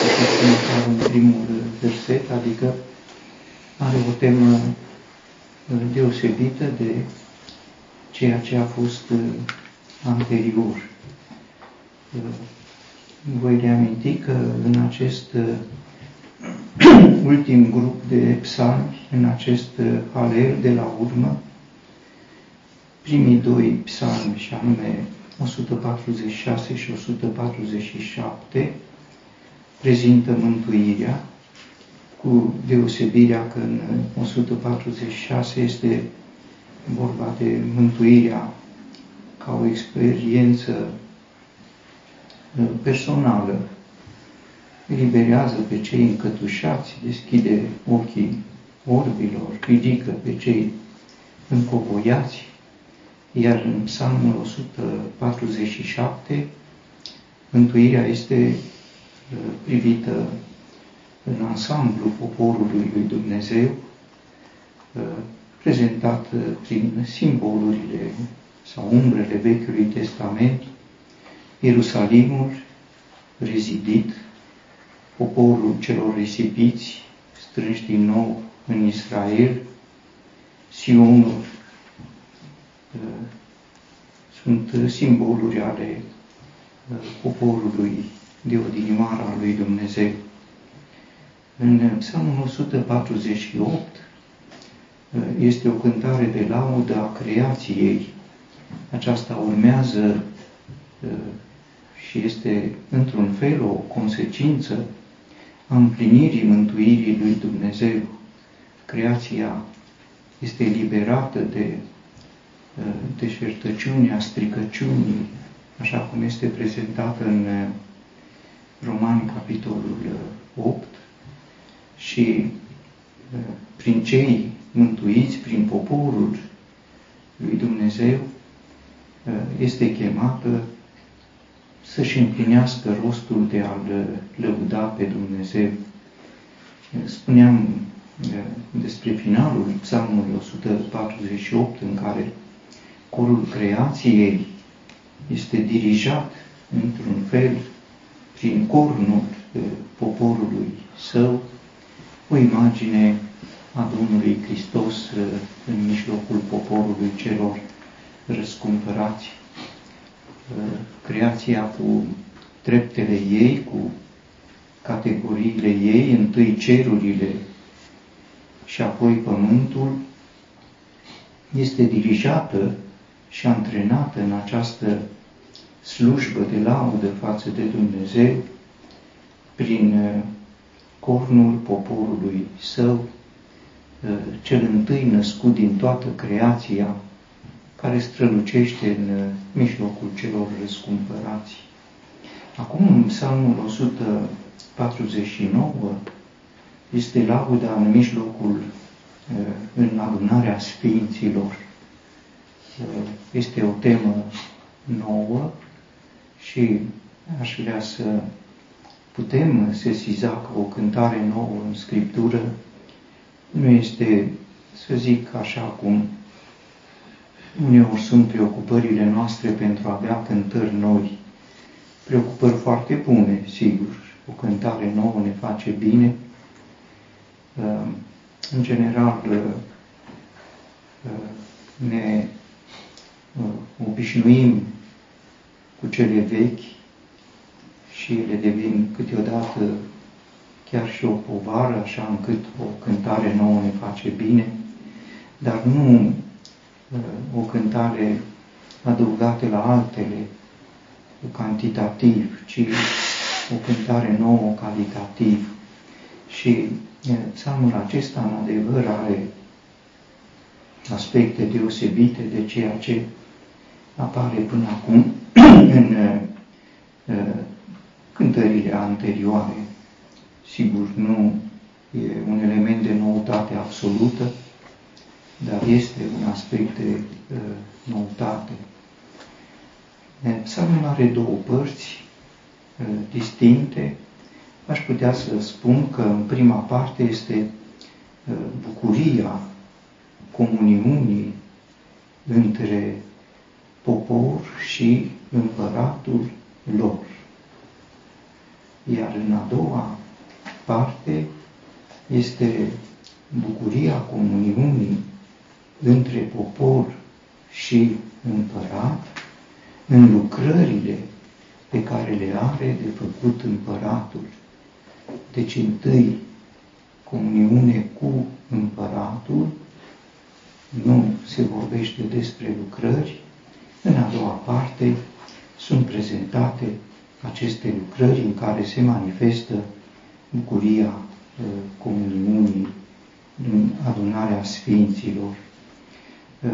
citiți măcar în primul verset, adică are o temă deosebită de ceea ce a fost uh, anterior. Uh, voi reaminti că în acest uh, ultim grup de psalmi, în acest halel de la urmă, primii doi psalmi, și anume 146 și 147, prezintă mântuirea, cu deosebirea că în 146 este vorba de mântuirea ca o experiență uh, personală, eliberează pe cei încătușați, deschide ochii orbilor, ridică pe cei încovoiați, iar în psalmul 147 mântuirea este uh, privită în ansamblu poporului lui Dumnezeu, uh, prezentat prin simbolurile sau umbrele Vechiului Testament, Ierusalimul rezidit, poporul celor risipiți, strânși din nou în Israel, Sionul, uh, sunt simboluri ale uh, poporului de odinioară a lui Dumnezeu. În Psalmul 148 uh, este o cântare de laudă a creației. Aceasta urmează uh, și este într-un fel o consecință a împlinirii mântuirii lui Dumnezeu. Creația este liberată de uh, deșertăciunea, stricăciunii, așa cum este prezentată în Romani, capitolul 8, și prin cei mântuiți, prin poporul lui Dumnezeu, este chemată să-și împlinească rostul de a-L lăuda pe Dumnezeu. Spuneam despre finalul psalmului 148, în care corul creației este dirijat într-un fel prin cornul poporului său, o imagine a Domnului Hristos uh, în mijlocul poporului celor răscumpărați. Uh, creația cu treptele ei, cu categoriile ei, întâi cerurile și apoi pământul, este dirijată și antrenată în această slujbă de laudă față de Dumnezeu prin uh, cornul poporului său, ă, cel întâi născut din toată creația, care strălucește în ă, mijlocul celor răscumpărați. Acum, în psalmul 149, este lauda în mijlocul, ă, în adunarea Sfinților. Este o temă nouă și aș vrea să putem sesiza că o cântare nouă în Scriptură. Nu este, să zic așa cum uneori sunt preocupările noastre pentru a avea cântări noi, preocupări foarte bune, sigur, o cântare nouă ne face bine. În general, ne obișnuim cu cele vechi, și ele devin câteodată chiar și o povară, așa încât o cântare nouă ne face bine, dar nu uh, o cântare adăugată la altele, cantitativ, ci o cântare nouă calitativ. Și uh, psalmul acesta, în adevăr, are aspecte deosebite de ceea ce apare până acum în uh, cântările anterioare. Sigur, nu e un element de noutate absolută, dar este un aspect de uh, noutate. Psalmul are două părți uh, distincte. Aș putea să spun că în prima parte este uh, bucuria comuniunii între popor și împăratul lor Iar în a doua parte este bucuria comuniunii între popor și împărat în lucrările pe care le are de făcut împăratul. Deci întâi comuniune cu împăratul, nu se vorbește despre lucrări, în a doua parte sunt prezentate aceste lucrări în care se manifestă bucuria uh, comuniunii în adunarea Sfinților. Uh,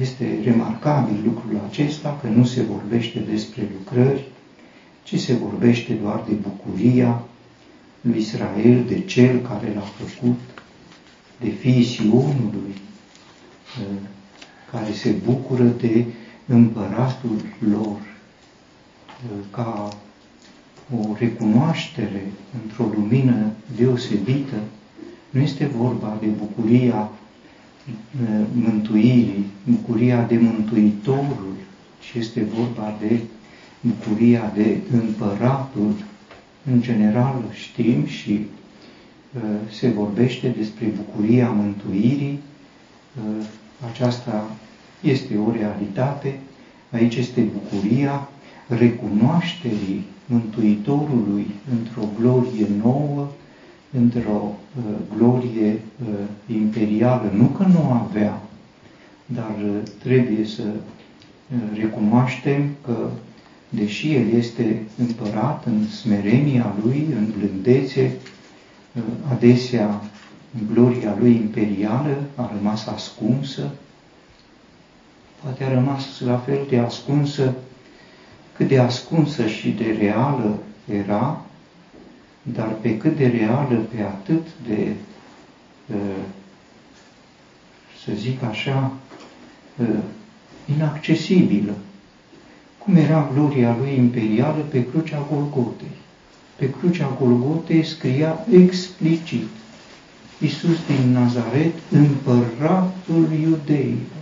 este remarcabil lucrul acesta că nu se vorbește despre lucrări, ci se vorbește doar de bucuria lui Israel, de cel care l-a făcut, de fiii Sionului, uh, care se bucură de împăratul lor, uh, ca o recunoaștere într-o lumină deosebită, nu este vorba de bucuria uh, mântuirii, bucuria de mântuitorul, ci este vorba de bucuria de împăratul. În general știm și uh, se vorbește despre bucuria mântuirii. Uh, aceasta este o realitate. Aici este bucuria recunoașterii Mântuitorului într-o glorie nouă, într-o uh, glorie uh, imperială. Nu că nu avea, dar uh, trebuie să uh, recunoaștem că, deși El este împărat în smerenia Lui, în blândețe, uh, adesea gloria Lui imperială a rămas ascunsă, poate a rămas la fel de ascunsă cât de ascunsă și de reală era, dar pe cât de reală, pe atât de, uh, să zic așa, uh, inaccesibilă. Cum era gloria lui imperială pe crucea Golgotei. Pe crucea Golgotei scria explicit Iisus din Nazaret, împăratul iudeilor.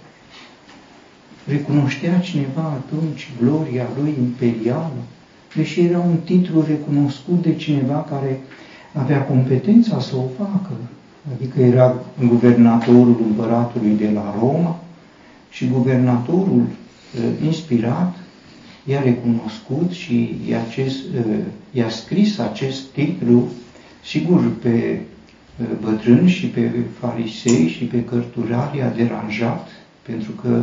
Recunoștea cineva atunci gloria lui imperială, deși era un titlu recunoscut de cineva care avea competența să o facă, adică era guvernatorul împăratului de la Roma și guvernatorul uh, inspirat i-a recunoscut și i-a, acest, uh, i-a scris acest titlu, sigur, pe uh, bătrâni și pe farisei și pe cărturari a deranjat, pentru că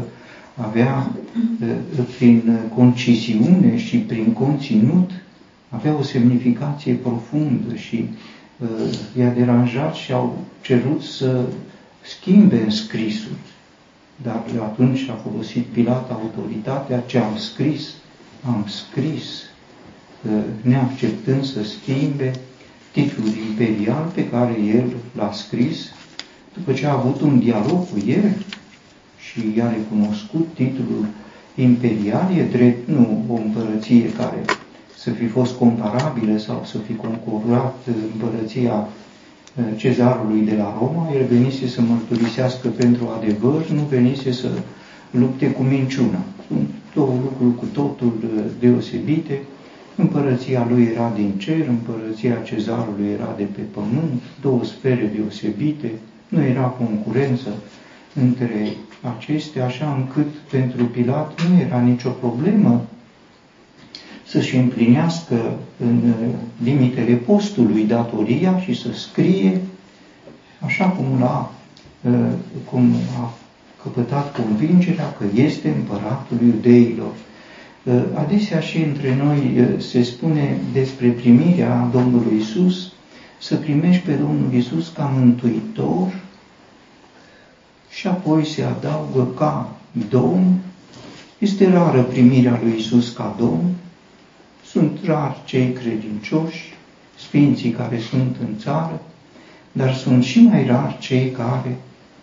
avea prin concisiune și prin conținut, avea o semnificație profundă și i-a deranjat și au cerut să schimbe în scrisul. Dar atunci a folosit Pilat autoritatea ce am scris, am scris, neacceptând să schimbe titlul imperial pe care el l-a scris, după ce a avut un dialog cu el, și i-a recunoscut titlul imperial, e drept, nu o împărăție care să fi fost comparabilă sau să fi concurat împărăția uh, cezarului de la Roma, el venise să mărturisească pentru adevăr, nu venise să lupte cu minciuna. Sunt două lucruri cu totul uh, deosebite. Împărăția lui era din cer, împărăția cezarului era de pe pământ, două sfere deosebite, nu era concurență între acestea, așa încât pentru Pilat nu era nicio problemă să-și împlinească în uh, limitele postului datoria și să scrie așa cum, l-a, uh, cum a căpătat convingerea că este împăratul iudeilor. Uh, adesea și între noi se spune despre primirea Domnului Isus, să primești pe Domnul Isus ca mântuitor și apoi se adaugă ca Domn. Este rară primirea lui Isus ca Domn. Sunt rari cei credincioși, sfinții care sunt în țară, dar sunt și mai rari cei care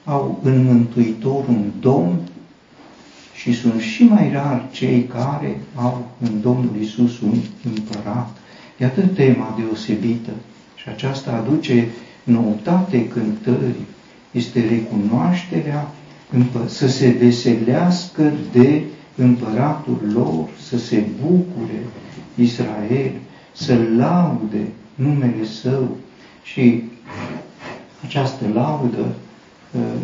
au în Mântuitor un Domn și sunt și mai rari cei care au în Domnul Isus un împărat. Iată tema deosebită. Și aceasta aduce noutate cântării. Este recunoașterea să se veselească de împăratul lor, să se bucure Israel să laude numele Său. Și această laudă uh,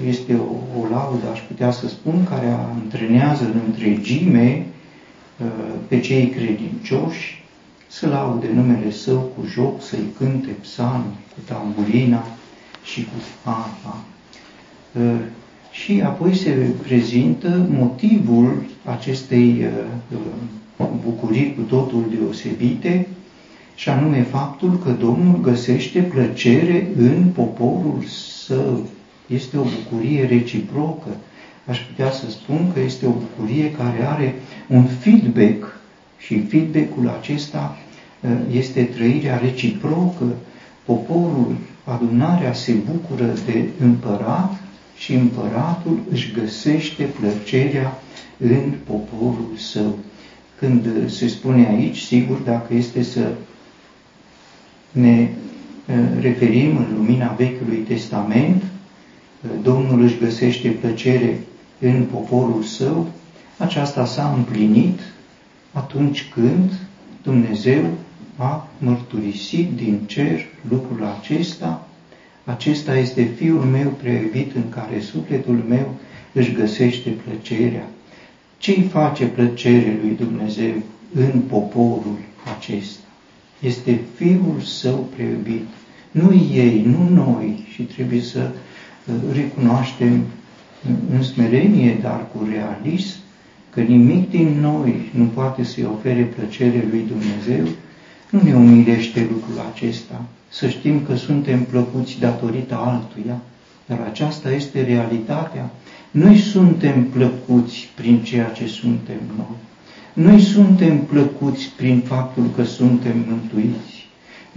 este o, o laudă, aș putea să spun, care antrenează în întregime uh, pe cei credincioși să laude numele Său cu joc, să-i cânte psalmi, cu tamburina și cu arpa. Uh, și apoi se prezintă motivul acestei bucurii cu totul deosebite, și anume faptul că Domnul găsește plăcere în poporul său. Este o bucurie reciprocă. Aș putea să spun că este o bucurie care are un feedback și feedbackul acesta uh, este trăirea reciprocă. Poporul, adunarea se bucură de împărat și împăratul își găsește plăcerea în poporul său. Când se spune aici, sigur, dacă este să ne referim în lumina Vechiului Testament, Domnul își găsește plăcere în poporul său, aceasta s-a împlinit atunci când Dumnezeu a mărturisit din cer lucrul acesta, acesta este Fiul meu preiubit în care sufletul meu își găsește plăcerea. Ce-i face plăcere lui Dumnezeu în poporul acesta? este Fiul Său preubit. Nu ei, nu noi, și trebuie să uh, recunoaștem în smerenie, dar cu realism, că nimic din noi nu poate să-i ofere plăcere lui Dumnezeu, nu ne umilește lucrul acesta. Să știm că suntem plăcuți datorită altuia, dar aceasta este realitatea. Noi suntem plăcuți prin ceea ce suntem noi. Noi suntem plăcuți prin faptul că suntem mântuiți.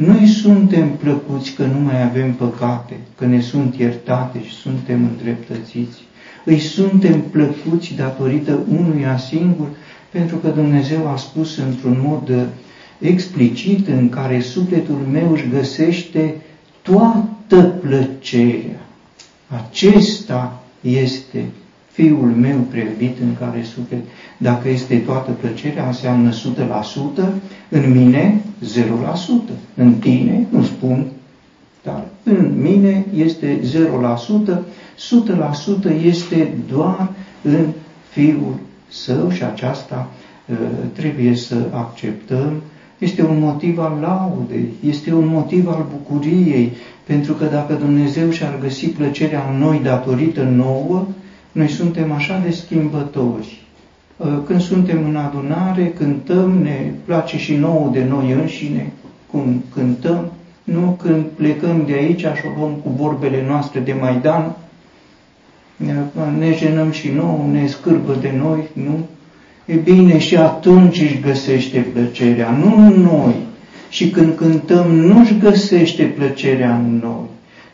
Noi suntem plăcuți că nu mai avem păcate, că ne sunt iertate și suntem îndreptățiți. Îi suntem plăcuți datorită unuia singur, pentru că Dumnezeu a spus într-un mod uh, explicit în care sufletul meu își găsește toată plăcerea. Acesta este Fiul meu preubit în care suflet. Dacă este toată plăcerea, înseamnă 100%, în mine 0%. În tine, nu spun, dar în mine este 0%, 100% este doar în Fiul Său și aceasta ă, trebuie să acceptăm. Este un motiv al laudei, este un motiv al bucuriei, pentru că dacă Dumnezeu și-ar găsi plăcerea în noi datorită nouă, noi suntem așa de schimbători. Uh, când suntem în adunare, cântăm, ne place și nouă de noi înșine, cum cântăm, nu când plecăm de aici și o luăm cu vorbele noastre de Maidan, ne jenăm și nouă, ne scârbă de noi, nu? E bine, și atunci își găsește plăcerea, nu în noi. Și când cântăm, nu își găsește plăcerea în noi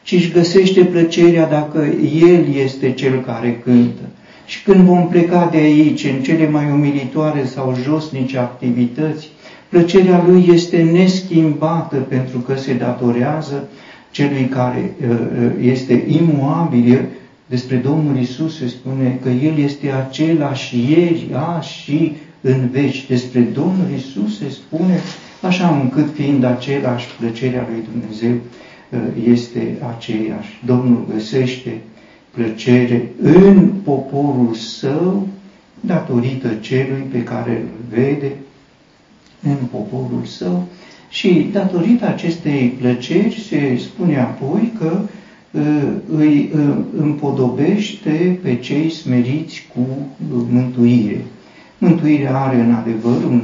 ci își găsește plăcerea dacă El este Cel care cântă. Și când vom pleca de aici, în cele mai umilitoare sau josnice activități, plăcerea Lui este neschimbată pentru că se datorează celui care uh, uh, este imuabil. Despre Domnul Isus se spune că El este același ieri, azi și în veci. Despre Domnul Isus se spune așa încât fiind același plăcerea lui Dumnezeu este aceeași. Domnul găsește plăcere în poporul său datorită celui pe care îl vede în poporul său și datorită acestei plăceri se spune apoi că îi împodobește pe cei smeriți cu mântuire. Mântuirea are în adevăr un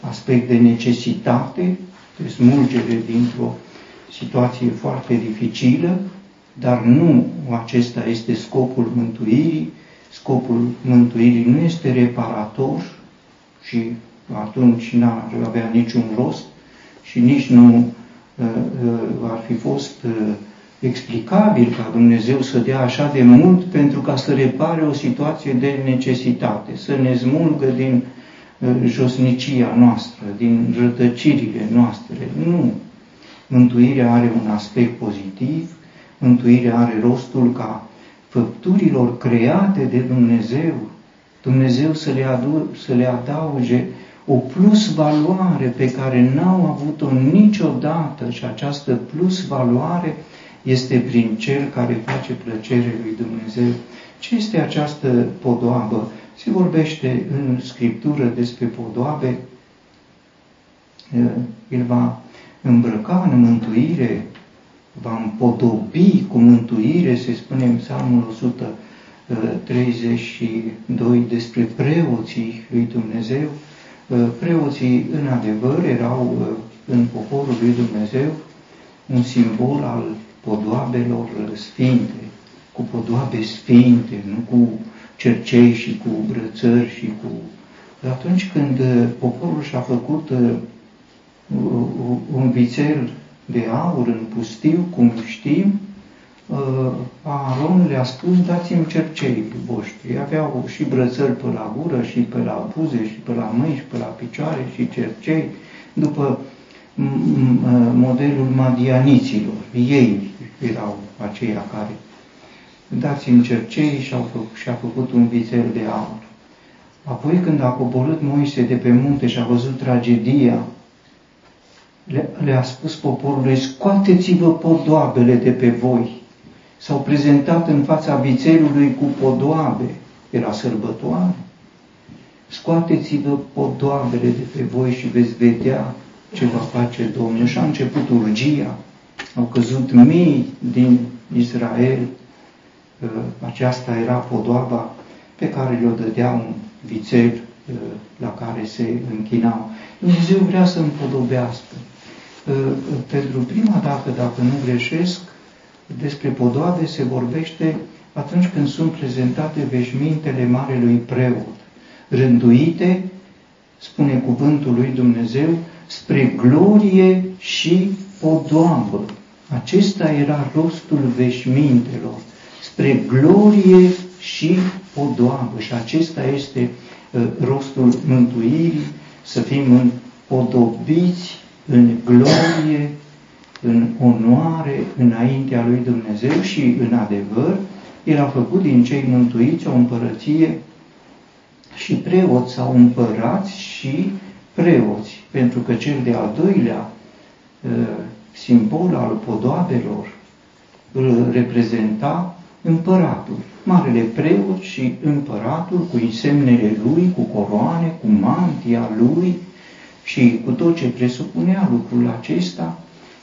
aspect de necesitate, de smulgere dintr-o situație foarte dificilă, dar nu acesta este scopul mântuirii. Scopul mântuirii nu este reparator și atunci n-ar avea niciun rost și nici nu uh, uh, ar fi fost uh, explicabil ca Dumnezeu să dea așa de mult pentru ca să repare o situație de necesitate, să ne smulgă din uh, josnicia noastră, din rătăcirile noastre. Nu. Mântuirea are un aspect pozitiv, mântuirea are rostul ca făpturilor create de Dumnezeu, Dumnezeu să le, adu- să le adauge o plus valoare pe care n-au avut-o niciodată și această plus valoare este prin Cel care face plăcere lui Dumnezeu. Ce este această podoabă? Se vorbește în Scriptură despre podoabe. El va îmbrăca în mântuire, va împodobi cu mântuire, se spune în Psalmul 132 despre preoții lui Dumnezeu. Preoții, în adevăr, erau în poporul lui Dumnezeu un simbol al podoabelor sfinte, cu podoabe sfinte, nu cu cercei și cu brățări și cu... Atunci când poporul și-a făcut un vițel de aur în pustiu, cum știm, Aaron le-a spus, dați-mi cercei voștri. Aveau și brățări pe la gură, și pe la buze, și pe la mâini, și pe la picioare, și cercei, după modelul madianiților. Ei erau aceia care dați-mi cercei și-au făcut, și-a făcut un vițel de aur. Apoi când a coborât Moise de pe munte și a văzut tragedia, le-a spus poporului, scoateți-vă podoabele de pe voi. S-au prezentat în fața vițelului cu podoabe. Era sărbătoare. Scoateți-vă podoabele de pe voi și veți vedea ce va face Domnul. Și a început urgia. Au căzut mii din Israel. Uh, aceasta era podoaba pe care le-o dădea un vițel uh, la care se închinau. Dumnezeu vrea să împodobească. Uh, pentru prima dată, dacă nu greșesc, despre podoabe se vorbește atunci când sunt prezentate veșmintele Marelui Preot, rânduite, spune cuvântul lui Dumnezeu, spre glorie și podoabă. Acesta era rostul veșmintelor, spre glorie și podoabă. Și acesta este uh, rostul mântuirii, să fim împodobiți în glorie, în onoare înaintea lui Dumnezeu și în adevăr, el a făcut din cei mântuiți o împărăție și preoți sau împărați și preoți, pentru că cel de-al doilea uh, simbol al podoabelor îl reprezenta împăratul, marele preot și împăratul cu semnele lui, cu coroane, cu mantia lui și cu tot ce presupunea lucrul acesta,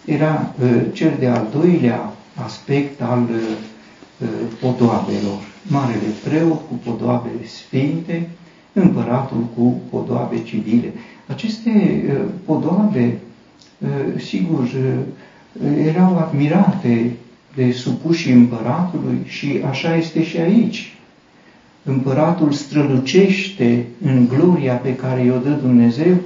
era uh, cel de-al doilea aspect al uh, podoabelor. Marele preot cu podoabele sfinte, împăratul cu podoabe civile. Aceste uh, podoabe, uh, sigur, uh, erau admirate de supușii împăratului și așa este și aici. Împăratul strălucește în gloria pe care i-o dă Dumnezeu,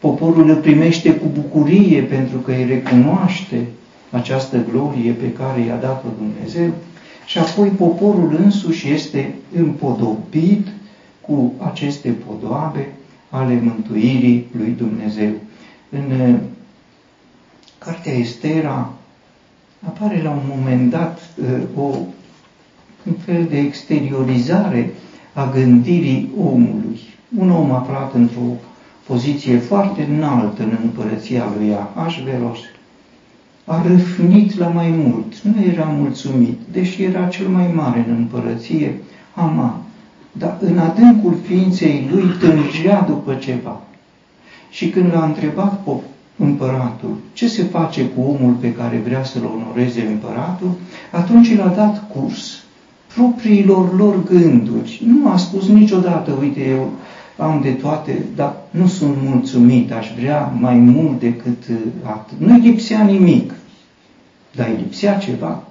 poporul îl primește cu bucurie pentru că îi recunoaște această glorie pe care i-a dat-o Dumnezeu și apoi poporul însuși este împodobit cu aceste podoabe ale mântuirii lui Dumnezeu. În uh, Cartea Estera apare la un moment dat uh, o, un fel de exteriorizare a gândirii omului. Un om aflat într-o poziție foarte înaltă în împărăția lui Ahasveros, a râfnit la mai mult, nu era mulțumit, deși era cel mai mare în împărăție, Aman. Dar în adâncul ființei lui tângea după ceva. Și când l-a întrebat împăratul ce se face cu omul pe care vrea să-l onoreze împăratul, atunci l-a dat curs propriilor lor gânduri. Nu a spus niciodată, uite, eu am de toate, dar nu sunt mulțumit, aș vrea mai mult decât atât. Nu-i lipsea nimic, dar îi lipsea ceva.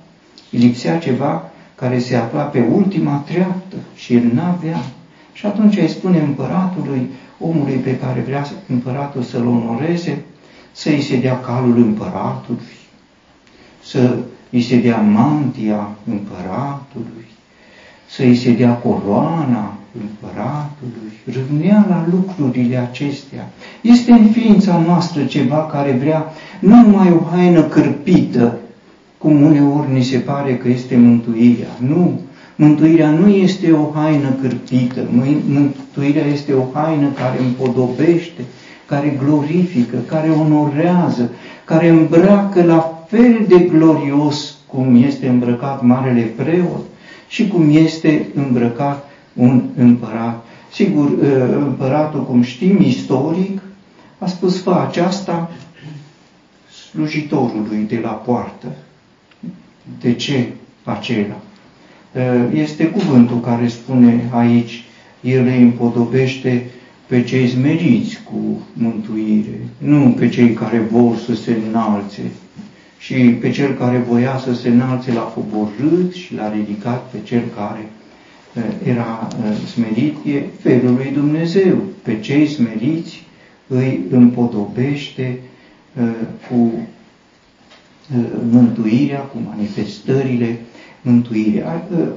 Îi lipsea ceva care se afla pe ultima treaptă și el n-avea. Și atunci îi spune împăratului, omului pe care vrea împăratul să-l onoreze, să îi se dea calul împăratului, să îi se dea mantia împăratului, să îi se dea coroana împăratului, râvnea la lucrurile acestea. Este în ființa noastră ceva care vrea nu numai o haină cârpită, cum uneori ni se pare că este mântuirea. Nu, Mântuirea nu este o haină cârpită, mântuirea este o haină care împodobește, care glorifică, care onorează, care îmbracă la fel de glorios cum este îmbrăcat Marele Preot și cum este îmbrăcat un împărat. Sigur, ă, împăratul, cum știm, istoric, a spus, fă aceasta slujitorului de la poartă. De ce acela? Ă, este cuvântul care spune aici, el îi împodobește pe cei smeriți cu mântuire, nu pe cei care vor să se înalțe, și pe cel care voia să se înalțe la coborât și l-a ridicat pe cel care ă, era ă, smerit, e felul lui Dumnezeu. Pe cei smeriți îi împodobește cu mântuirea, cu manifestările mântuirii.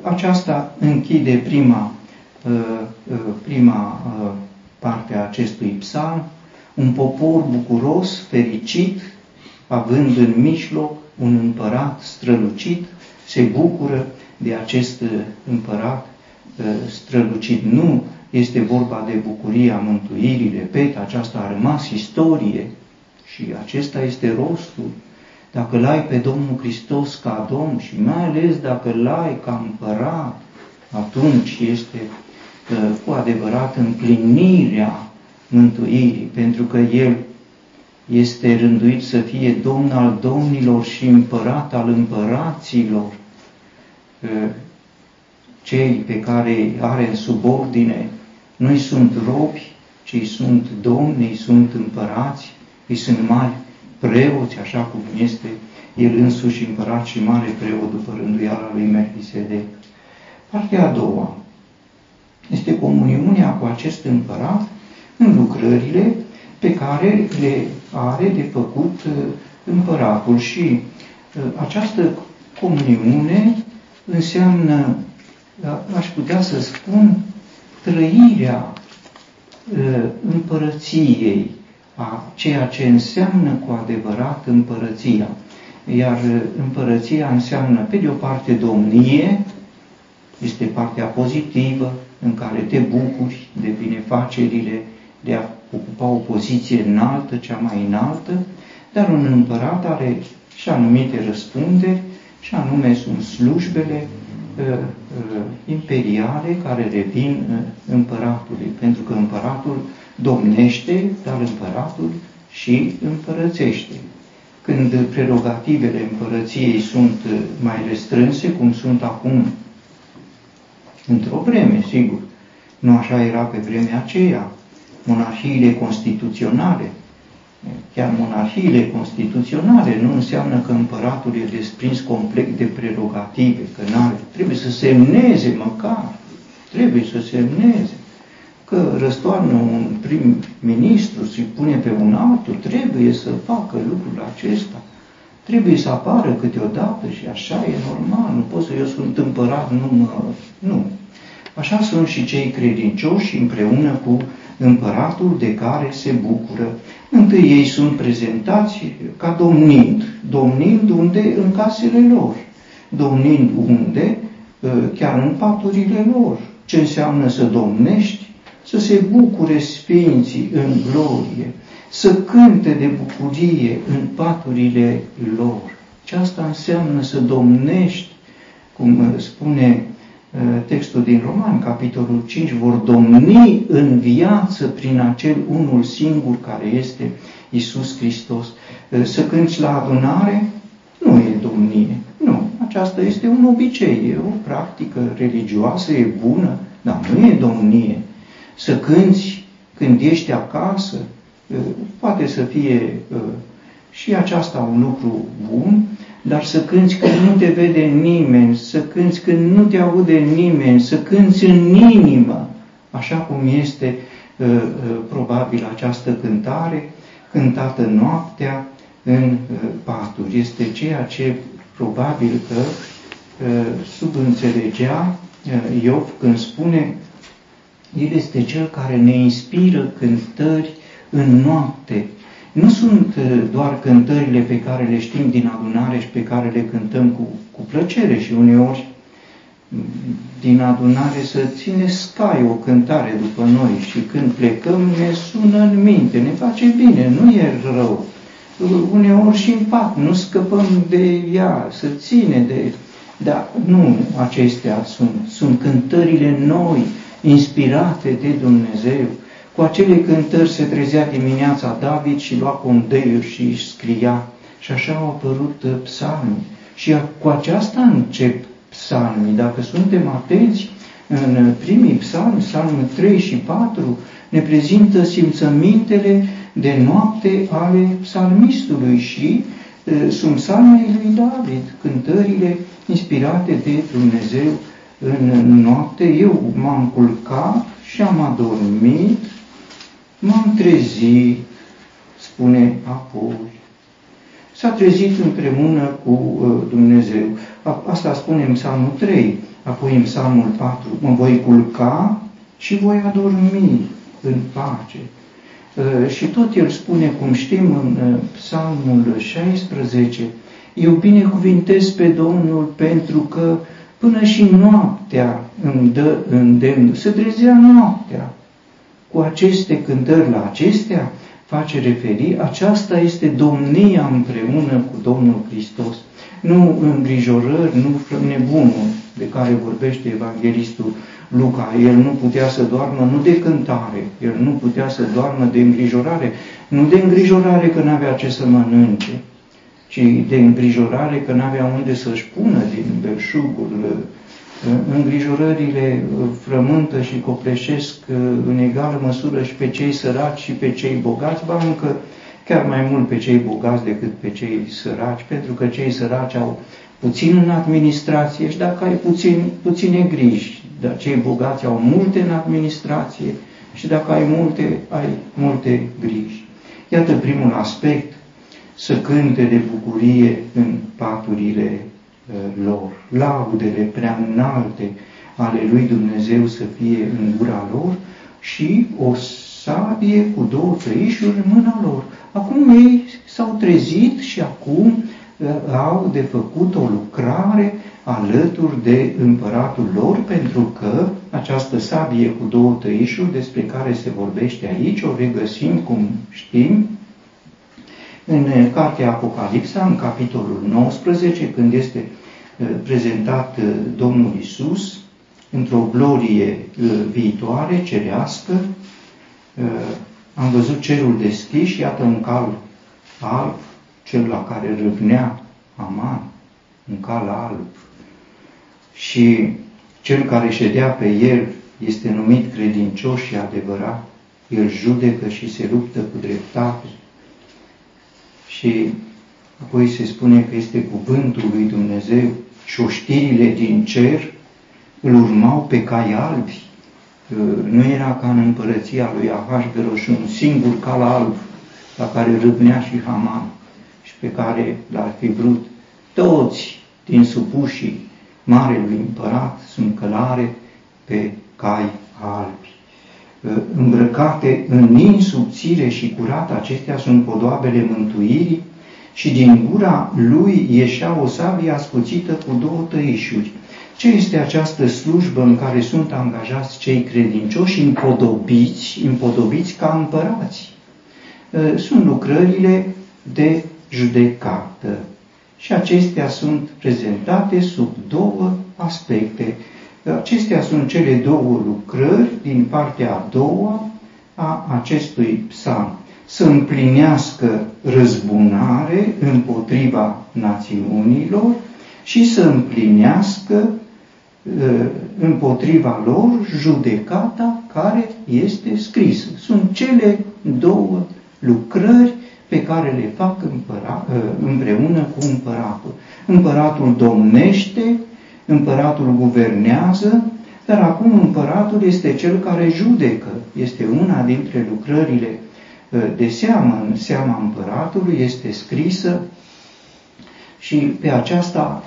Aceasta închide prima, prima parte a acestui psalm, un popor bucuros, fericit, având în mijloc un împărat strălucit, se bucură de acest împărat strălucit. Nu este vorba de bucuria mântuirii, repet, aceasta a rămas istorie și acesta este rostul. Dacă l-ai pe Domnul Hristos ca Domn și mai ales dacă l-ai ca împărat, atunci este cu adevărat împlinirea mântuirii, pentru că El este rânduit să fie Domn al domnilor și împărat al împăraților. Cei pe care are în subordine nu sunt robi, ci sunt domni, ei sunt împărați, ei sunt mari preoți, așa cum este el însuși împărat și mare preot după rânduiala lui Melchisedec. Partea a doua este comuniunea cu acest împărat în lucrările pe care le are de făcut uh, împăratul și uh, această comuniune înseamnă, uh, aș putea să spun, trăirea împărăției, a ceea ce înseamnă cu adevărat împărăția. Iar împărăția înseamnă, pe de o parte, domnie, este partea pozitivă în care te bucuri de binefacerile de a ocupa o poziție înaltă, cea mai înaltă, dar un împărat are și anumite răspunderi, și anume sunt slujbele uh, uh, imperiale care revin uh, împăratului, pentru că împăratul domnește, dar împăratul și împărățește. Când prerogativele împărăției sunt uh, mai restrânse, cum sunt acum într-o vreme, sigur, nu așa era pe vremea aceea, monarhiile constituționale. Chiar monarhiile constituționale nu înseamnă că împăratul e desprins complet de prerogative, că n-are. Trebuie să semneze măcar, trebuie să semneze. Că răstoarnă un prim-ministru și pune pe un altul, trebuie să facă lucrul acesta. Trebuie să apară câteodată și așa e normal. Nu pot să eu sunt împărat, nu mă... Nu. Așa sunt și cei credincioși împreună cu împăratul de care se bucură. Întâi ei sunt prezentați ca domnind. Domnind unde? În casele lor. Domnind unde? Ă, chiar în paturile lor. Ce înseamnă să domnești? Să se bucure sfinții în glorie, să cânte de bucurie în paturile lor. Ce asta înseamnă să domnești, cum spune Eh, textul din Roman, capitolul 5, vor domni în viață prin acel unul singur care este Isus Hristos. Eh, să cânți la adunare nu e domnie. Nu. Aceasta este un obicei, e o practică religioasă, e bună, dar nu e domnie. Să cânți când ești acasă, eh, poate să fie și aceasta un lucru bun, dar să cânți când nu te vede nimeni, să cânți când nu te aude nimeni, să cânți în inimă, așa cum este uh, uh, probabil această cântare, cântată noaptea în uh, paturi. Este ceea ce probabil că uh, subînțelegea uh, Iov când spune el este cel care ne inspiră cântări în noapte, nu sunt uh, doar cântările pe care le știm din adunare și pe care le cântăm cu, cu plăcere și uneori din adunare să ține scai o cântare după noi și când plecăm ne sună în minte, ne face bine, nu e rău. Uneori și în pat, nu scăpăm de ea, să ține de... Dar nu acestea sunt, sunt cântările noi, inspirate de Dumnezeu. Cu acele cântări se trezea dimineața David și lua condeiuri și își scria. Și așa au apărut psalmii. Și cu aceasta încep psalmii. Dacă suntem atenți, în primii psalmi, psalmul 3 și 4, ne prezintă simțămintele de noapte ale psalmistului și e, sunt psalmii lui David, cântările inspirate de Dumnezeu în noapte. Eu m-am culcat și am adormit, m-am trezit, spune apoi. S-a trezit împreună cu uh, Dumnezeu. Asta spune în Psalmul 3, apoi în Psalmul 4, mă voi culca și voi adormi în pace. Uh, și tot el spune, cum știm în uh, Psalmul 16, eu binecuvintez pe Domnul pentru că până și noaptea îmi dă îndemn. Se trezea noaptea. Cu aceste cântări la acestea face referi, aceasta este domnia împreună cu Domnul Hristos nu îngrijorări, nu nebunul de care vorbește evanghelistul Luca. El nu putea să doarmă nu de cântare, el nu putea să doarmă de îngrijorare, nu de îngrijorare că n-avea ce să mănânce, ci de îngrijorare că n-avea unde să-și pună din belșugul. Îngrijorările frământă și copleșesc în egală măsură și pe cei săraci și pe cei bogați, ba încă chiar mai mult pe cei bogați decât pe cei săraci, pentru că cei săraci au puțin în administrație și dacă ai puțin, puține griji, dar cei bogați au multe în administrație și dacă ai multe, ai multe griji. Iată primul aspect, să cânte de bucurie în paturile uh, lor. Laudele prea înalte ale lui Dumnezeu să fie în gura lor și o sabie cu două trăișuri în mâna lor. Acum ei s-au trezit și acum uh, au de făcut o lucrare alături de împăratul lor, pentru că această sabie cu două tăișuri despre care se vorbește aici, o regăsim, cum știm, în cartea Apocalipsa, în capitolul 19, când este uh, prezentat uh, Domnul Isus într-o glorie viitoare, cerească, am văzut cerul deschis și iată un cal alb, cel la care râvnea Aman, un cal alb. Și cel care ședea pe el este numit credincios și adevărat, el judecă și se luptă cu dreptate. Și apoi se spune că este cuvântul lui Dumnezeu și oștirile din cer îl urmau pe cai albi nu era ca în împărăția lui Ahasveros un singur cal alb la care râvnea și Haman și pe care l-ar fi vrut. Toți din supușii marelui împărat sunt călare pe cai albi. Îmbrăcate în nin subțire și curat, acestea sunt podoabele mântuirii și din gura lui ieșea o sabie ascuțită cu două tăișuri ce este această slujbă în care sunt angajați cei credincioși împodobiți, împodobiți ca împărați? Ă, sunt lucrările de judecată și acestea sunt prezentate sub două aspecte. Acestea sunt cele două lucrări din partea a doua a acestui psalm. Să împlinească răzbunare împotriva națiunilor și să împlinească Uh, împotriva lor judecata care este scrisă. Sunt cele două lucrări pe care le fac împăra, uh, împreună cu împăratul. Împăratul domnește, împăratul guvernează, dar acum împăratul este cel care judecă. Este una dintre lucrările uh, de seamă în seama împăratului, este scrisă și pe aceasta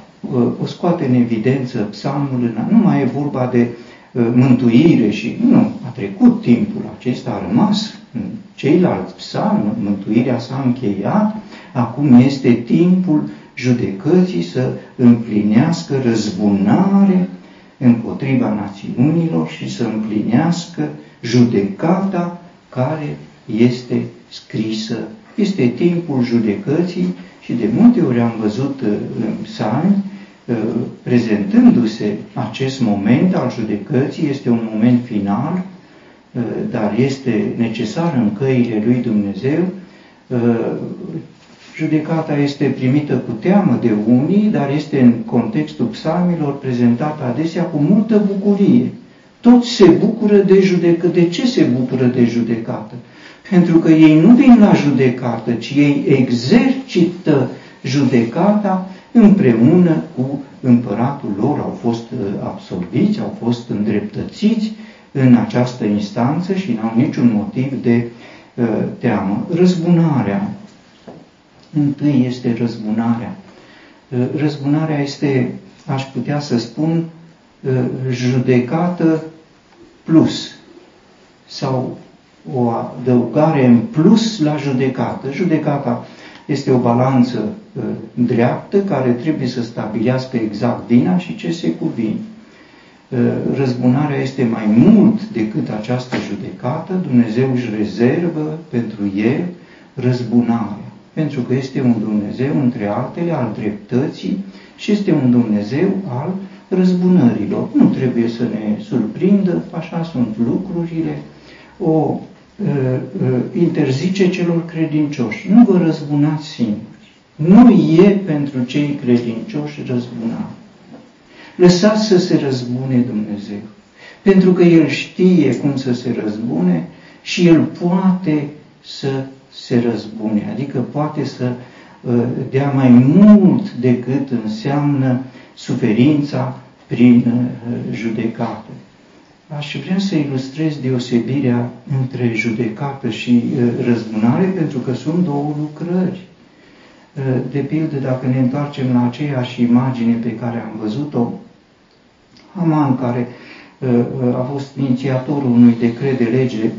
o scoate în evidență psalmul, nu mai e vorba de uh, mântuire și nu, a trecut timpul acesta, a rămas în ceilalți psalmi, mântuirea s-a încheiat, acum este timpul judecății să împlinească răzbunare împotriva națiunilor și să împlinească judecata care este scrisă. Este timpul judecății și de multe ori am văzut uh, în psalmi uh, prezentându-se acest moment al judecății, este un moment final, uh, dar este necesar în căile lui Dumnezeu. Judecata este primită cu teamă de unii, dar este în contextul psalmilor prezentată adesea cu multă bucurie. Toți se bucură de judecată. De ce se bucură de judecată? Pentru că ei nu vin la judecată, ci ei exercită judecata împreună cu împăratul lor. Au fost uh, absolviți, au fost îndreptățiți în această instanță și n-au niciun motiv de uh, teamă. Răzbunarea. Întâi este răzbunarea. Uh, răzbunarea este, aș putea să spun, judecată plus sau o adăugare în plus la judecată. Judecata este o balanță uh, dreaptă care trebuie să stabilească exact vina și ce se cuvine. Uh, răzbunarea este mai mult decât această judecată. Dumnezeu își rezervă pentru el răzbunarea. Pentru că este un Dumnezeu, între altele, al dreptății și este un Dumnezeu al răzbunărilor. Nu trebuie să ne surprindă, așa sunt lucrurile. O Uh, uh, interzice celor credincioși. Nu vă răzbunați singuri. Nu e pentru cei credincioși răzbunare. Lăsați să se răzbune Dumnezeu. Pentru că El știe cum să se răzbune și El poate să se răzbune. Adică poate să uh, dea mai mult decât înseamnă suferința prin judecată aș vrea să ilustrez deosebirea între judecată și răzbunare, pentru că sunt două lucrări. De pildă, dacă ne întoarcem la aceeași imagine pe care am văzut-o, Haman, care a fost inițiatorul unui decret de lege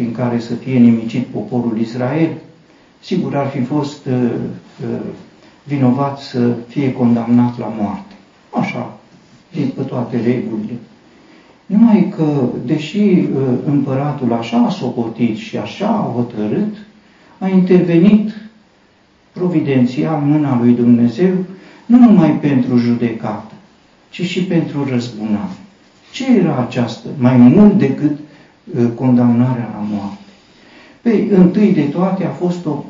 prin care să fie nimicit poporul Israel, sigur ar fi fost vinovat să fie condamnat la moarte. Așa, pe toate regulile. Numai că, deși uh, împăratul așa a socotit și așa a hotărât, a intervenit providențial mâna lui Dumnezeu, nu numai pentru judecată, ci și pentru răzbunare. Ce era aceasta? Mai mult decât uh, condamnarea la moarte. Păi, întâi de toate a fost o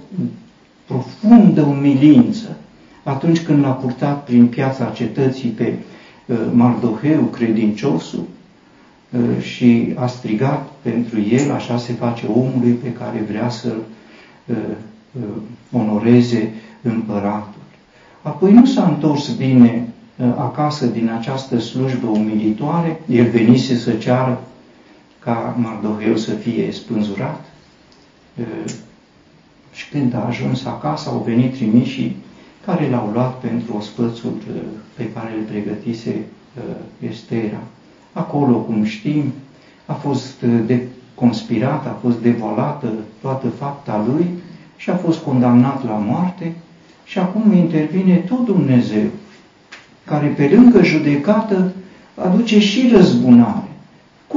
profundă umilință atunci când l-a purtat prin piața cetății pe uh, Mardoheu, credinciosul, Uh, și a strigat pentru el, așa se face omului pe care vrea să-l uh, uh, onoreze împăratul. Apoi nu s-a întors bine acasă din această slujbă umilitoare, el venise să ceară ca Mardoheu să fie spânzurat și când a ajuns acasă au venit trimișii care l-au luat pentru ospățul pe care îl pregătise Estera. Acolo, cum știm, a fost uh, de conspirat, a fost devolată toată fapta lui și a fost condamnat la moarte și acum intervine tot Dumnezeu, care pe lângă judecată aduce și răzbunare.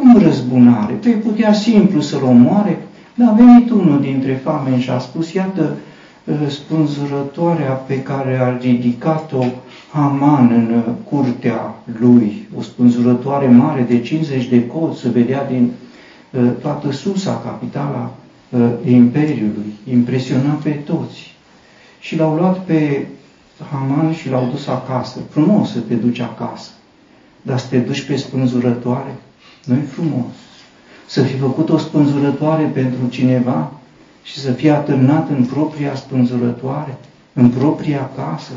Cum răzbunare? Păi putea simplu să-l omoare, dar a venit unul dintre fameni și a spus, iată, uh, spânzurătoarea pe care a ridicat-o Haman în uh, curtea lui, o spânzurătoare mare de 50 de cod, se vedea din uh, toată Susa, capitala uh, Imperiului, impresiona pe toți. Și l-au luat pe Haman și l-au dus acasă. Frumos să te duci acasă, dar să te duci pe spânzurătoare, nu e frumos. Să fi făcut o spânzurătoare pentru cineva și să fie atârnat în propria spânzurătoare, în propria casă,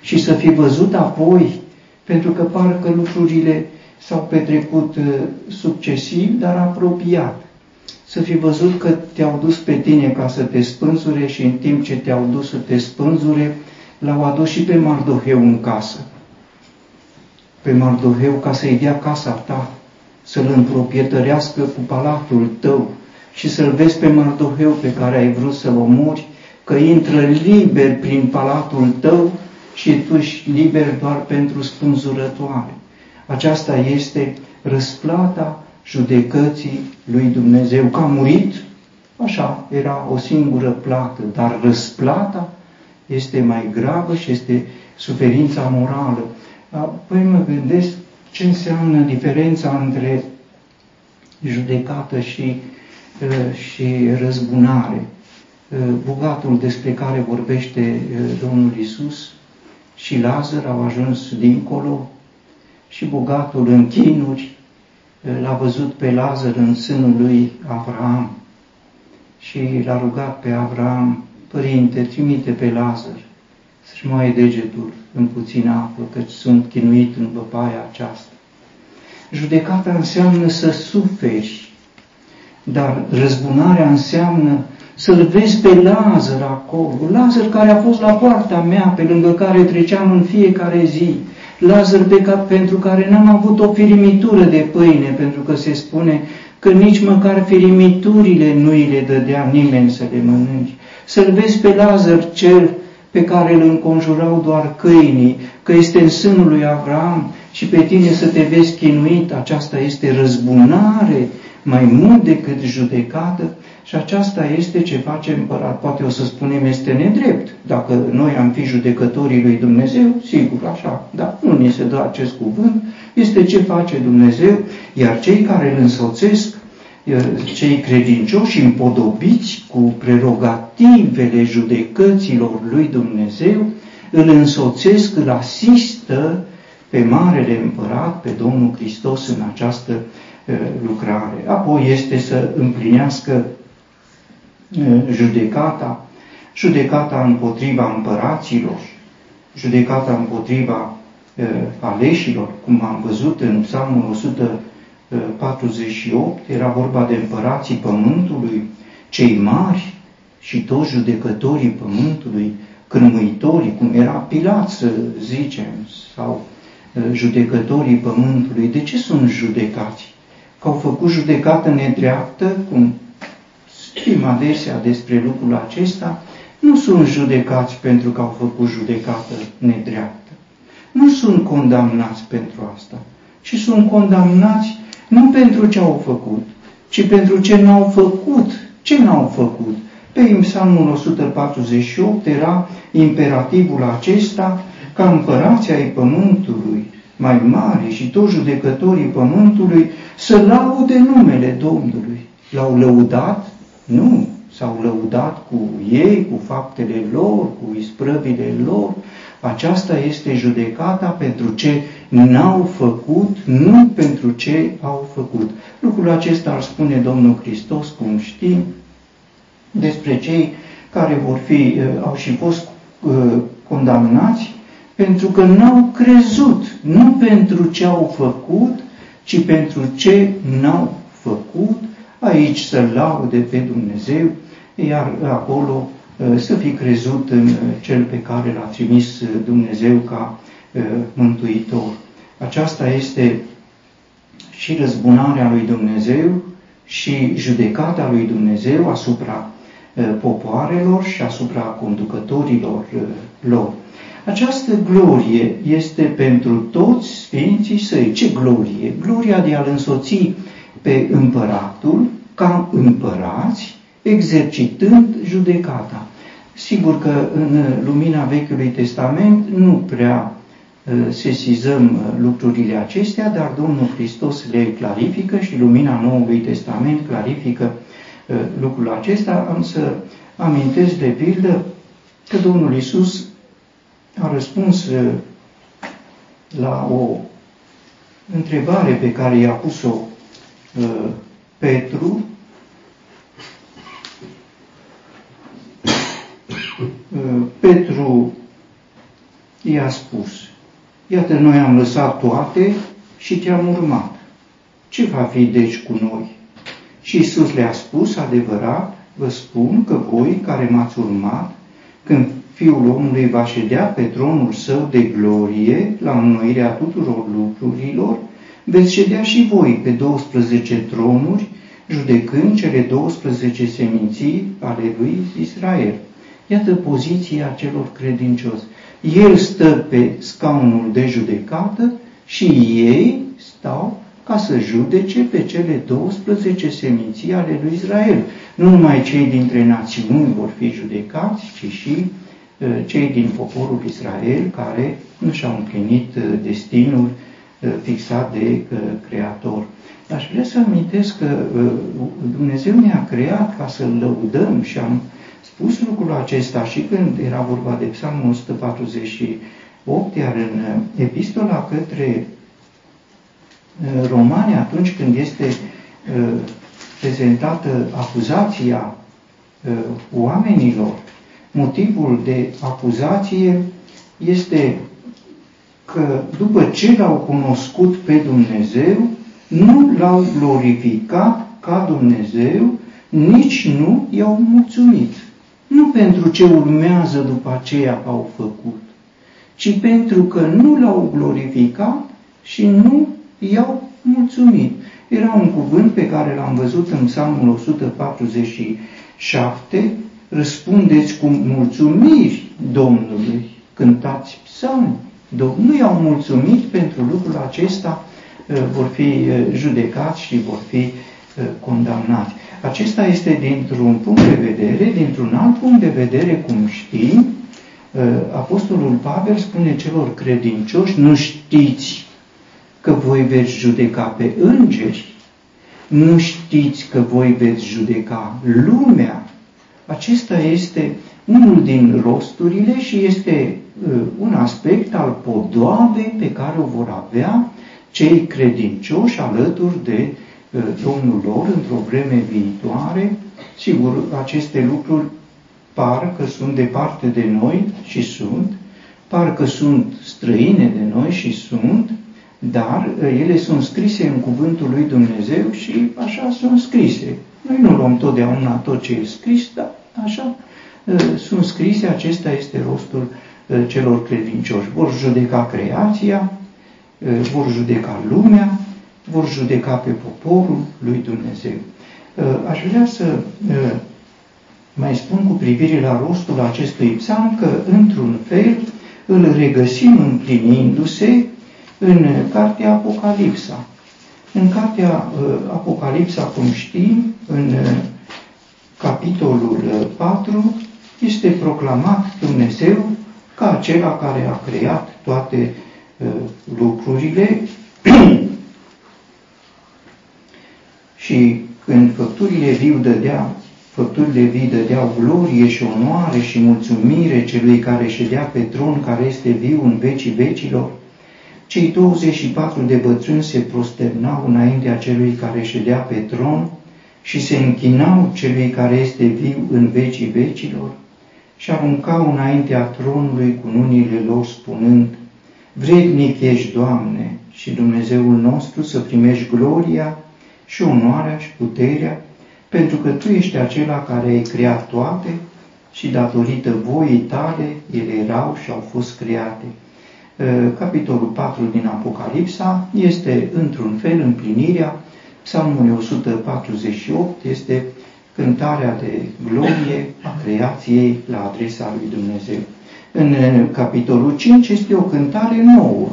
și să fi văzut apoi, pentru că parcă lucrurile s-au petrecut uh, succesiv, dar apropiat. Să fi văzut că te-au dus pe tine ca să te spânzure și în timp ce te-au dus să te spânzure, l-au adus și pe Mardoheu în casă. Pe Mardoheu ca să-i dea casa ta, să-l împroprietărească cu palatul tău și să-l vezi pe Mardoheu pe care ai vrut să-l omori, că intră liber prin palatul tău și tu ești liber doar pentru spânzurătoare. Aceasta este răsplata judecății lui Dumnezeu. Că a murit, așa, era o singură plată, dar răsplata este mai gravă și este suferința morală. Apoi mă gândesc ce înseamnă diferența între judecată și, uh, și răzbunare. Uh, bogatul despre care vorbește uh, Domnul Isus și Lazar au ajuns dincolo și bogatul în chinuri l-a văzut pe Lazar în sânul lui Avram și l-a rugat pe Avram, Părinte, trimite pe Lazar să-și moaie degetul în puțină apă, căci sunt chinuit în văpaia aceasta. Judecata înseamnă să suferi, dar răzbunarea înseamnă să-l vezi pe Lazar acolo, Lazar care a fost la poarta mea, pe lângă care treceam în fiecare zi, Lazar pe ca, pentru care n-am avut o firimitură de pâine, pentru că se spune că nici măcar firimiturile nu îi le dădea nimeni să le mănânci. Să-l vezi pe Lazar cel pe care îl înconjurau doar câinii, că este în sânul lui Avram și pe tine să te vezi chinuit, aceasta este răzbunare mai mult decât judecată și aceasta este ce face împărat. Poate o să spunem este nedrept. Dacă noi am fi judecătorii lui Dumnezeu, sigur, așa, dar nu ni se dă acest cuvânt, este ce face Dumnezeu, iar cei care îl însoțesc cei credincioși împodobiți cu prerogativele judecăților lui Dumnezeu, îl însoțesc, îl asistă pe Marele Împărat, pe Domnul Hristos în această lucrare. Apoi este să împlinească judecata, judecata împotriva împăraților, judecata împotriva aleșilor, cum am văzut în Psalmul 100 48 era vorba de împărații pământului, cei mari și toți judecătorii pământului, cârmâitorii, cum era Pilat, să zicem, sau judecătorii pământului. De ce sunt judecați? Că au făcut judecată nedreaptă, cum știm adesea despre lucrul acesta, nu sunt judecați pentru că au făcut judecată nedreaptă. Nu sunt condamnați pentru asta, ci sunt condamnați nu pentru ce au făcut, ci pentru ce n-au făcut. Ce n-au făcut? Pe Psalmul 148 era imperativul acesta ca împărații ai pământului, mai mari și toți judecătorii pământului, să laude numele Domnului. L-au lăudat? Nu. S-au lăudat cu ei, cu faptele lor, cu isprăvile lor, aceasta este judecata pentru ce n-au făcut, nu pentru ce au făcut. Lucrul acesta ar spune Domnul Hristos, cum știm, despre cei care vor fi, uh, au și fost uh, condamnați pentru că n-au crezut, nu pentru ce au făcut, ci pentru ce n-au făcut, aici să laude pe Dumnezeu, iar acolo Uh, să fi crezut în uh, Cel pe care l-a trimis uh, Dumnezeu ca Mântuitor. Aceasta este și răzbunarea lui Dumnezeu și judecata lui Dumnezeu asupra popoarelor și asupra conducătorilor lor. Această glorie este pentru toți sfinții săi. Ce glorie? Gloria de a-L însoți pe împăratul ca împărați, exercitând judecata. Sigur că în lumina Vechiului Testament nu prea uh, sesizăm uh, lucrurile acestea, dar Domnul Hristos le clarifică și lumina Noului Testament clarifică uh, lucrul acesta. Am să amintesc de pildă că Domnul Isus a răspuns la o întrebare pe care i-a pus-o Petru Petru i-a spus, iată noi am lăsat toate și te-am urmat. Ce va fi deci cu noi? Și Isus le-a spus, adevărat, vă spun că voi care m-ați urmat, când Fiul omului va ședea pe tronul său de glorie, la înnoirea tuturor lucrurilor, veți ședea și voi pe 12 tronuri, judecând cele 12 seminții ale lui Israel. Iată poziția celor credincioși. El stă pe scaunul de judecată și ei stau ca să judece pe cele 12 seminții ale lui Israel. Nu numai cei dintre națiuni vor fi judecați, ci și uh, cei din poporul Israel care nu și-au împlinit uh, destinul uh, fixat de Creator. Aș vrea să amintesc că Dumnezeu ne-a creat ca să-L lăudăm și am spus lucrul acesta și când era vorba de Psalmul 148, iar în epistola către Uh, romane, atunci când este uh, prezentată acuzația uh, oamenilor, motivul de acuzație este că după ce l-au cunoscut pe Dumnezeu, nu l-au glorificat ca Dumnezeu, nici nu i-au mulțumit. Nu pentru ce urmează după aceea că au făcut, ci pentru că nu l-au glorificat și nu i-au mulțumit. Era un cuvânt pe care l-am văzut în Psalmul 147, răspundeți cu mulțumiri Domnului, cântați psalmi. Nu i-au mulțumit pentru lucrul acesta, uh, vor fi uh, judecați și vor fi uh, condamnați. Acesta este dintr-un punct de vedere, dintr-un alt punct de vedere, cum știm, Apostolul Pavel spune celor credincioși, nu știți că voi veți judeca pe îngeri, nu știți că voi veți judeca lumea. Acesta este unul din rosturile și este uh, un aspect al podoabei pe care o vor avea cei credincioși alături de uh, Domnul lor într-o vreme viitoare. Sigur, aceste lucruri par că sunt departe de noi și sunt, par că sunt străine de noi și sunt, dar uh, ele sunt scrise în cuvântul lui Dumnezeu și așa sunt scrise. Noi nu luăm totdeauna tot ce e scris, dar așa uh, sunt scrise, acesta este rostul uh, celor credincioși. Vor judeca creația, vor judeca lumea, vor judeca pe poporul lui Dumnezeu. Aș vrea să mai spun cu privire la rostul acestui psalm că, într-un fel, îl regăsim împlinindu-se în cartea Apocalipsa. În cartea uh, Apocalipsa, cum știm, în uh, capitolul 4, uh, este proclamat Dumnezeu ca acela care a creat toate lucrurile și când făpturile viu dădea, făpturile vii dădeau glorie și onoare și mulțumire celui care ședea pe tron, care este viu în vecii vecilor, cei 24 de bătrâni se prosternau înaintea celui care ședea pe tron și se închinau celui care este viu în vecii vecilor și aruncau înaintea tronului cu nunile lor spunând, Vrednic ești, Doamne, și Dumnezeul nostru să primești gloria și onoarea și puterea, pentru că Tu ești acela care ai creat toate și datorită voii tale ele erau și au fost create capitolul 4 din Apocalipsa, este într-un fel împlinirea Psalmului 148, este cântarea de glorie a creației la adresa lui Dumnezeu. În capitolul 5 este o cântare nouă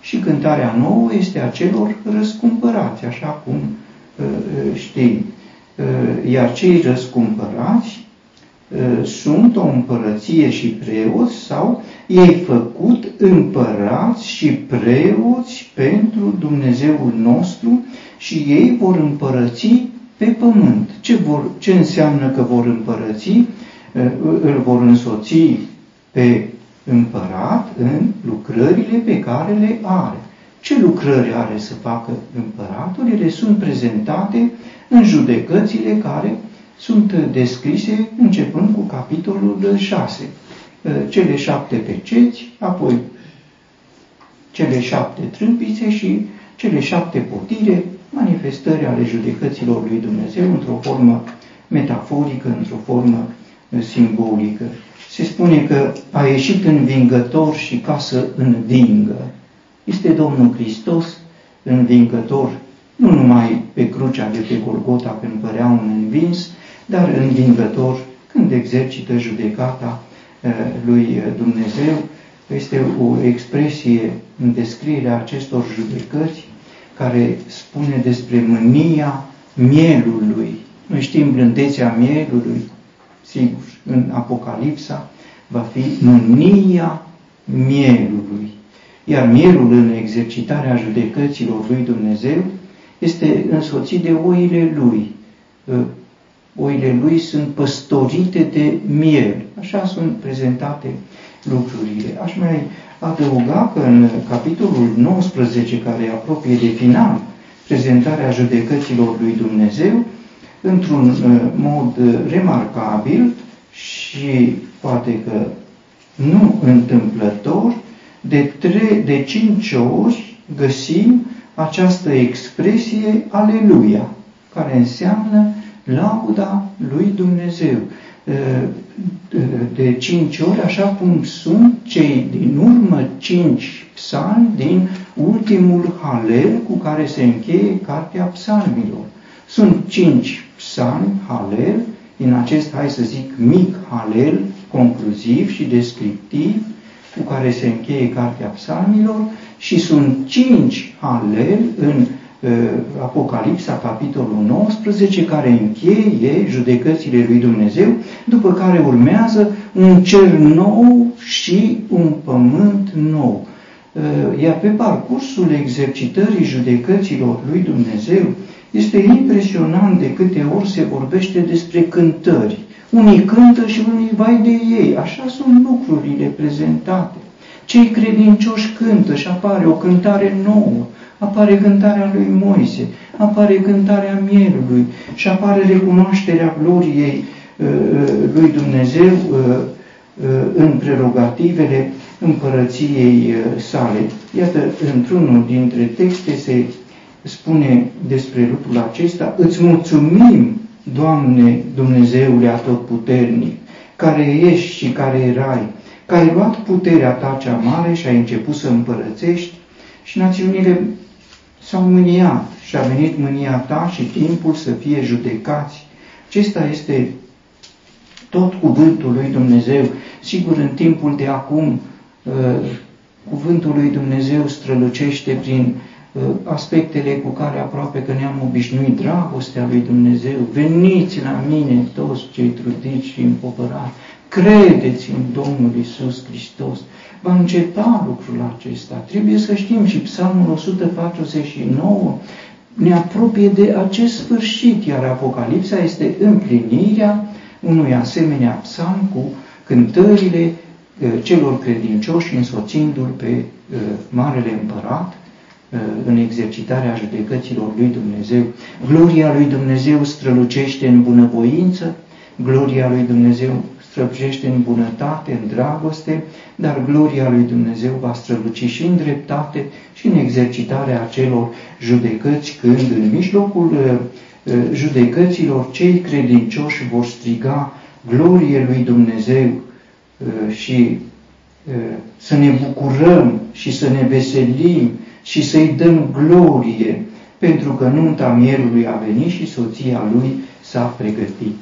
și cântarea nouă este a celor răscumpărați, așa cum știm. Iar cei răscumpărați sunt o împărăție și preoți sau ei făcut împărați și preoți pentru Dumnezeul nostru și ei vor împărăți pe pământ. Ce, vor, ce înseamnă că vor împărăți? Îl vor însoți pe împărat în lucrările pe care le are. Ce lucrări are să facă împăratul? Ele sunt prezentate în judecățile care sunt descrise începând cu capitolul 6. Uh, cele șapte peceți, apoi cele șapte trâmpițe și cele șapte potire, manifestări ale judecăților lui Dumnezeu într-o formă metaforică, într-o formă uh, simbolică. Se spune că a ieșit învingător și ca să învingă. Este Domnul Hristos învingător, nu numai pe crucea de pe Golgota când părea un învins, dar învingător când exercită judecata lui Dumnezeu este o expresie în descrierea acestor judecăți care spune despre mânia mielului. Noi știm blândețea mielului, sigur, în Apocalipsa va fi mânia mielului. Iar mielul în exercitarea judecăților lui Dumnezeu este însoțit de oile lui. Ă, oile lui sunt păstorite de miel. Așa sunt prezentate lucrurile. Aș mai adăuga că în capitolul 19, care apropie de final, prezentarea judecăților lui Dumnezeu, într-un uh, mod remarcabil și poate că nu întâmplător, de, tre- de cinci ori găsim această expresie Aleluia, care înseamnă lauda lui Dumnezeu. De cinci ori, așa cum sunt cei din urmă cinci psalmi din ultimul Halel cu care se încheie Cartea Psalmilor. Sunt cinci psalmi, Halel, din acest, hai să zic, mic Halel, concluziv și descriptiv, cu care se încheie Cartea Psalmilor și sunt cinci Halel în uh, Apocalipsa, capitolul 19, care încheie judecățile lui Dumnezeu, după care urmează un cer nou și un pământ nou. Uh, iar pe parcursul exercitării judecăților lui Dumnezeu, este impresionant de câte ori se vorbește despre cântări. Unii cântă și unii vai de ei. Așa sunt lucrurile prezentate. Cei credincioși cântă și apare o cântare nouă. Apare cântarea lui Moise, apare cântarea mielului și apare recunoașterea gloriei uh, uh lui Dumnezeu uh, uh, în prerogativele împărăției uh, sale. Iată, într-unul dintre texte se spune despre lucrul acesta, îți mulțumim, Doamne Dumnezeule Atotputernic, care ești și care erai, că ai luat puterea ta cea mare și ai început să împărățești și națiunile s-au mâniat și a venit mânia ta și timpul să fie judecați. Acesta este tot cuvântul lui Dumnezeu. Sigur, în timpul de acum, uh, cuvântul lui Dumnezeu strălucește prin Uh, aspectele cu care aproape că ne-am obișnuit, dragostea lui Dumnezeu, veniți la mine toți cei trudiți și împovărați, credeți în Domnul Isus Hristos. Va înceta lucrul acesta. Trebuie să știm și Psalmul 149 ne apropie de acest sfârșit, iar Apocalipsa este împlinirea unui asemenea psalm cu cântările uh, celor credincioși însoțindu-l pe uh, Marele Împărat, Uh, în exercitarea judecăților lui Dumnezeu. Gloria lui Dumnezeu strălucește în bunăvoință, gloria lui Dumnezeu strălucește în bunătate, în dragoste, dar gloria lui Dumnezeu va străluci și în dreptate și în exercitarea acelor judecăți, când în mijlocul uh, uh, judecăților cei credincioși vor striga glorie lui Dumnezeu și să ne bucurăm și să ne veselim și să-i dăm glorie, pentru că nunta mierului a venit și soția lui s-a pregătit.